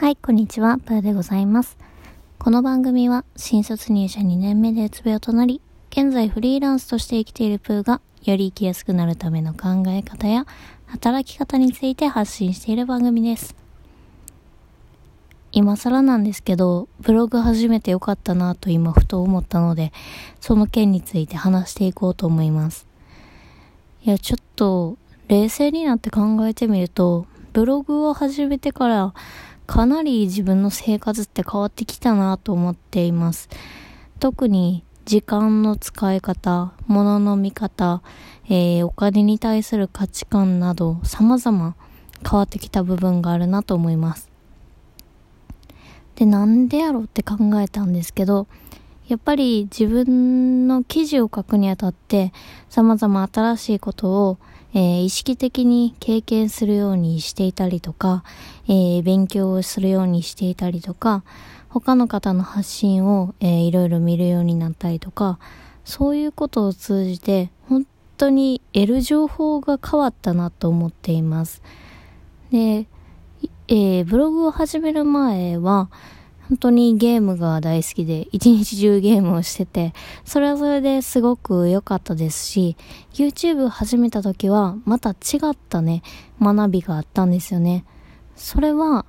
はい、こんにちは、プーでございます。この番組は、新卒入社2年目でうつ病となり、現在フリーランスとして生きているプーが、より生きやすくなるための考え方や、働き方について発信している番組です。今更なんですけど、ブログ始めてよかったなと今ふと思ったので、その件について話していこうと思います。いや、ちょっと、冷静になって考えてみると、ブログを始めてから、かなり自分の生活って変わってきたなと思っています。特に時間の使い方、物の見方、えー、お金に対する価値観など様々変わってきた部分があるなと思います。で、なんでやろうって考えたんですけど、やっぱり自分の記事を書くにあたって様々新しいことをえー、意識的に経験するようにしていたりとか、えー、勉強をするようにしていたりとか、他の方の発信を、えー、いろいろ見るようになったりとか、そういうことを通じて、本当に得る情報が変わったなと思っています。で、えー、ブログを始める前は、本当にゲームが大好きで、一日中ゲームをしてて、それはそれですごく良かったですし、YouTube 始めた時はまた違ったね、学びがあったんですよね。それは、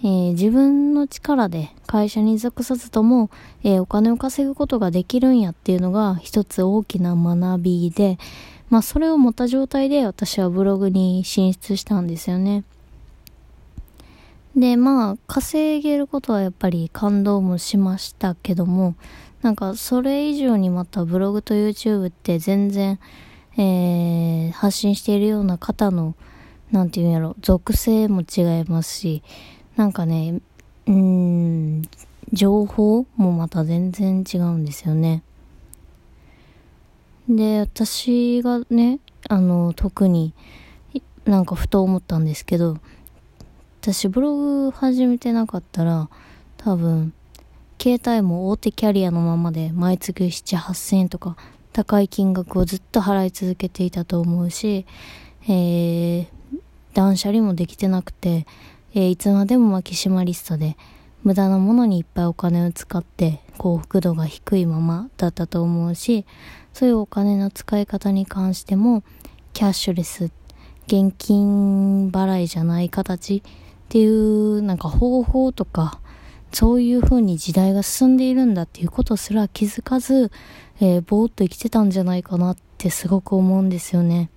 えー、自分の力で会社に属さずとも、えー、お金を稼ぐことができるんやっていうのが一つ大きな学びで、まあそれを持った状態で私はブログに進出したんですよね。で、まあ、稼げることはやっぱり感動もしましたけども、なんかそれ以上にまたブログと YouTube って全然、えー、発信しているような方の、なんていうんやろ、属性も違いますし、なんかね、うん、情報もまた全然違うんですよね。で、私がね、あの、特になんかふと思ったんですけど、私ブログ始めてなかったら多分携帯も大手キャリアのままで毎月7、8000円とか高い金額をずっと払い続けていたと思うし、えー、断捨離もできてなくて、えー、いつまでもマキシマリストで無駄なものにいっぱいお金を使って幸福度が低いままだったと思うし、そういうお金の使い方に関してもキャッシュレス、現金払いじゃない形っていうなんか方法とか、そういう風に時代が進んでいるんだっていうことすら気づかず、えー、ぼーっと生きてたんじゃないかなってすごく思うんですよね。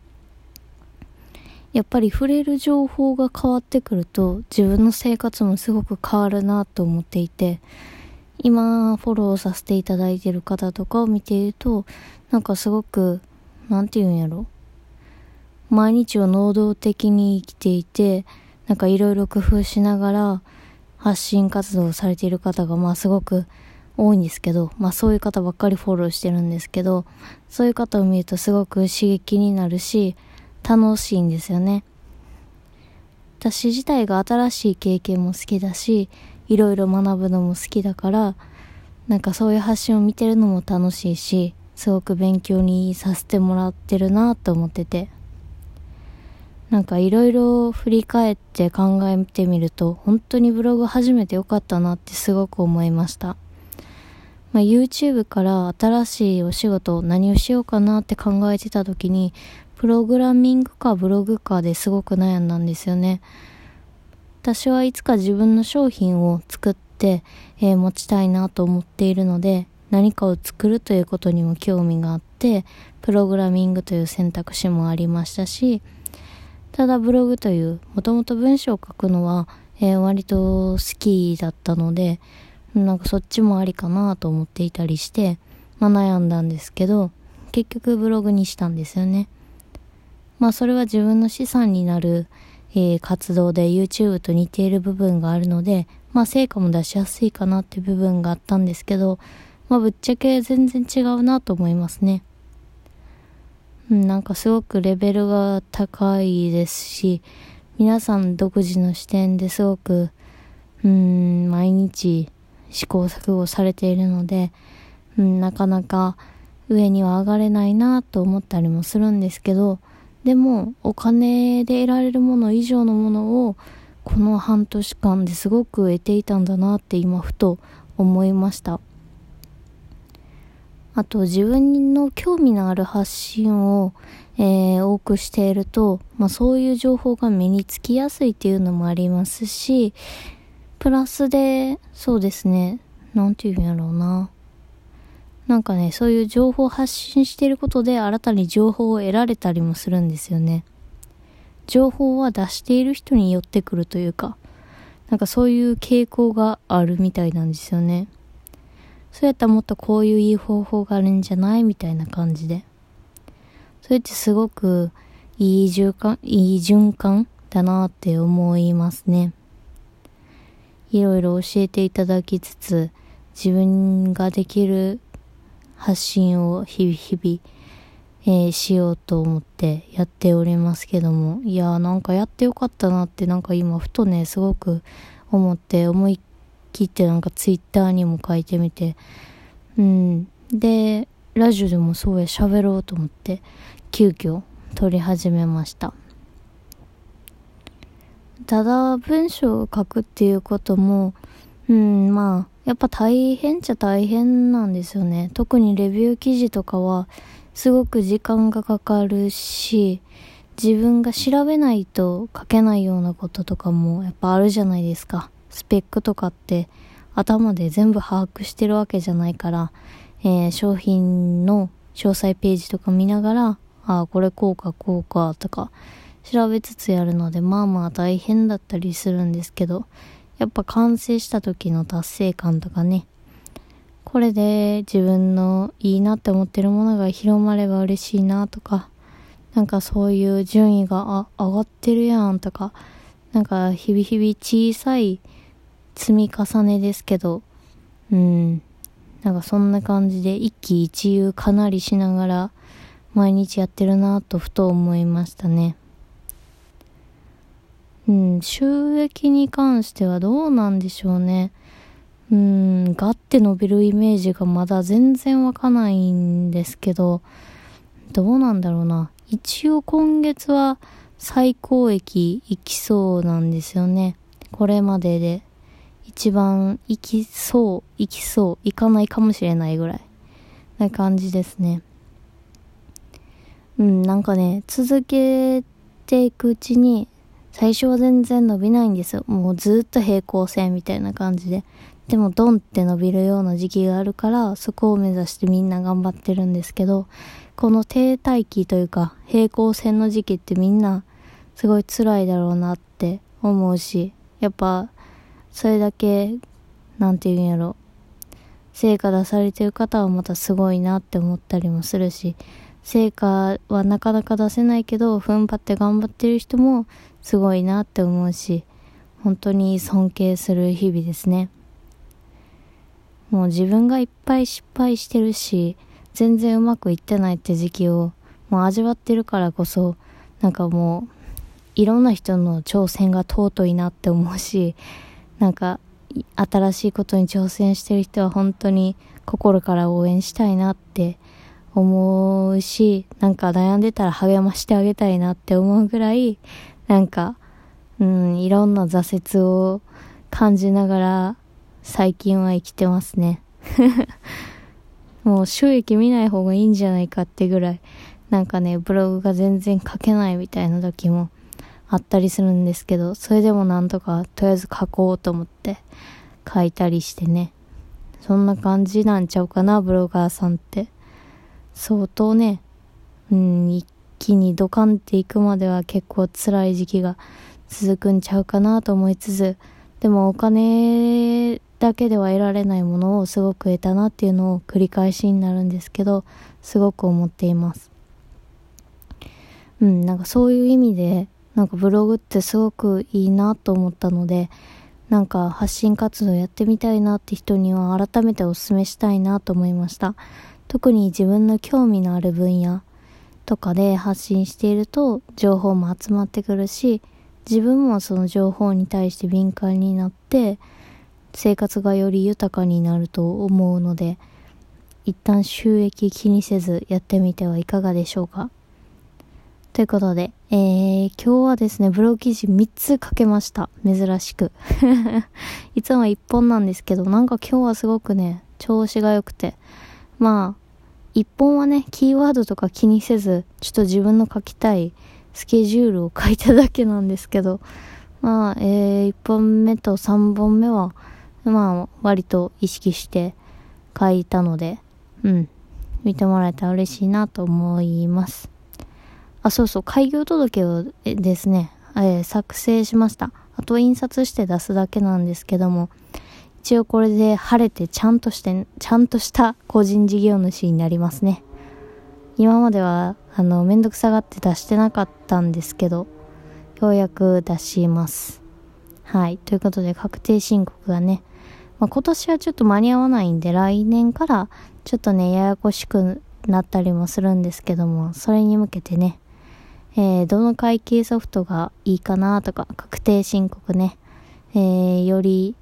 やっぱり触れる情報が変わってくると自分の生活もすごく変わるなと思っていて、今フォローさせていただいている方とかを見ていると、なんかすごく、なんて言うんやろ。毎日を能動的に生きていて、なんかいろいろ工夫しながら発信活動されている方がまあすごく多いんですけど、まあそういう方ばっかりフォローしてるんですけど、そういう方を見るとすごく刺激になるし、楽しいんですよね。私自体が新しい経験も好きだし、いろいろ学ぶのも好きだから、なんかそういう発信を見てるのも楽しいし、すごく勉強にさせてもらってるなと思ってて。なんかいろいろ振り返って考えてみると、本当にブログ始めてよかったなってすごく思いました。まあ、YouTube から新しいお仕事何をしようかなって考えてた時に、プログラミングかブログかですごく悩んだんですよね。私はいつか自分の商品を作って、えー、持ちたいなと思っているので、何かを作るということにも興味があって、プログラミングという選択肢もありましたし、ただブログという、もともと文章を書くのは、えー、割と好きだったので、なんかそっちもありかなと思っていたりして、まあ悩んだんですけど、結局ブログにしたんですよね。まあそれは自分の資産になる、えー、活動で YouTube と似ている部分があるので、まあ成果も出しやすいかなって部分があったんですけど、まあぶっちゃけ全然違うなと思いますね。なんかすごくレベルが高いですし、皆さん独自の視点ですごく、うん、毎日試行錯誤されているので、うん、なかなか上には上がれないなと思ったりもするんですけど、でもお金で得られるもの以上のものをこの半年間ですごく得ていたんだなって今ふと思いました。あと自分の興味のある発信を、えー、多くしていると、まあ、そういう情報が目につきやすいっていうのもありますしプラスでそうですねなんて言うんやろうななんかね、そういう情報を発信していることで新たに情報を得られたりもするんですよね。情報は出している人に寄ってくるというか、なんかそういう傾向があるみたいなんですよね。そうやったらもっとこういういい方法があるんじゃないみたいな感じで。それってすごくいい循環、いい循環だなって思いますね。いろいろ教えていただきつつ、自分ができる発信を日々日々、えー、しようと思ってやっておりますけども、いやーなんかやってよかったなってなんか今ふとね、すごく思って思いっ切ってなんかツイッターにも書いてみて、うん。で、ラジオでもそうや喋ろうと思って、急遽撮り始めました。ただ文章を書くっていうことも、うん、まあ、やっぱ大変っちゃ大変なんですよね。特にレビュー記事とかはすごく時間がかかるし、自分が調べないと書けないようなこととかもやっぱあるじゃないですか。スペックとかって頭で全部把握してるわけじゃないから、えー、商品の詳細ページとか見ながら、ああ、これこうかこうかとか調べつつやるので、まあまあ大変だったりするんですけど、やっぱ完成した時の達成感とかね、これで自分のいいなって思ってるものが広まれば嬉しいなとか、なんかそういう順位が、上がってるやんとか、なんか日々日々小さい積み重ねですけど、うん、なんかそんな感じで一喜一憂かなりしながら毎日やってるなとふと思いましたね。うん、収益に関してはどうなんでしょうね。うん、ガッて伸びるイメージがまだ全然わかないんですけど、どうなんだろうな。一応今月は最高益いきそうなんですよね。これまでで。一番いきそう、いきそう、いかないかもしれないぐらいな感じですね。うん、なんかね、続けていくうちに最初は全然伸びないんですよ。もうずっと平行線みたいな感じで。でもドンって伸びるような時期があるから、そこを目指してみんな頑張ってるんですけど、この停滞期というか、平行線の時期ってみんなすごい辛いだろうなって思うし、やっぱ、それだけ、なんて言うんやろ、成果出されてる方はまたすごいなって思ったりもするし、成果はなかなか出せないけど、踏ん張って頑張ってる人もすごいなって思うし、本当に尊敬する日々ですね。もう自分がいっぱい失敗してるし、全然うまくいってないって時期をもう味わってるからこそ、なんかもう、いろんな人の挑戦が尊いなって思うし、なんか、新しいことに挑戦してる人は本当に心から応援したいなって思うし、なんか悩んでたら励ましてあげたいなって思うぐらい、なんか、うん、いろんな挫折を感じながら最近は生きてますね。もう収益見ない方がいいんじゃないかってぐらい、なんかね、ブログが全然書けないみたいな時もあったりするんですけど、それでもなんとかとりあえず書こうと思って書いたりしてね。そんな感じなんちゃうかな、ブロガーさんって。相当ね、うん、一気にドカンっていくまでは結構辛い時期が続くんちゃうかなと思いつつ、でもお金だけでは得られないものをすごく得たなっていうのを繰り返しになるんですけど、すごく思っています。うん、なんかそういう意味で、なんかブログってすごくいいなと思ったので、なんか発信活動やってみたいなって人には改めてお勧めしたいなと思いました。特に自分の興味のある分野とかで発信していると情報も集まってくるし自分もその情報に対して敏感になって生活がより豊かになると思うので一旦収益気にせずやってみてはいかがでしょうか？ということで、えー、今日はですね、ブログ記事3つ書けました。珍しく。いつも1本なんですけど、なんか今日はすごくね、調子が良くて。まあ、1本はね、キーワードとか気にせず、ちょっと自分の書きたいスケジュールを書いただけなんですけど、まあ、えー、1本目と3本目は、まあ、割と意識して書いたので、うん、見てもらえたら嬉しいなと思います。あ、そうそう、開業届をですね、えー、作成しました。あと印刷して出すだけなんですけども、一応これで晴れてちゃんとして、ちゃんとした個人事業主になりますね。今までは、あの、めんどくさがって出してなかったんですけど、ようやく出します。はい。ということで、確定申告がね、まあ、今年はちょっと間に合わないんで、来年からちょっとね、ややこしくなったりもするんですけども、それに向けてね、えー、どの会計ソフトがいいかなとか、確定申告ね、えー、より、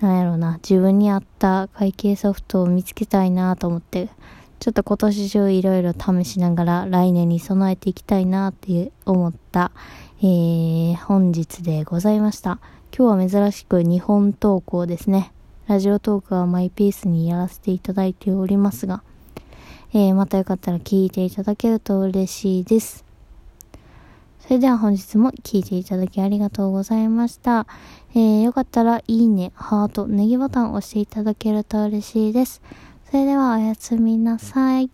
なんやろな、自分に合った会計ソフトを見つけたいなと思って、ちょっと今年中いろいろ試しながら来年に備えていきたいなって思った、えー、本日でございました。今日は珍しく日本投稿ですね。ラジオトークはマイペースにやらせていただいておりますが、えー、またよかったら聞いていただけると嬉しいです。それでは本日も聴いていただきありがとうございました。えー、よかったらいいね、ハート、ネギボタンを押していただけると嬉しいです。それではおやすみなさい。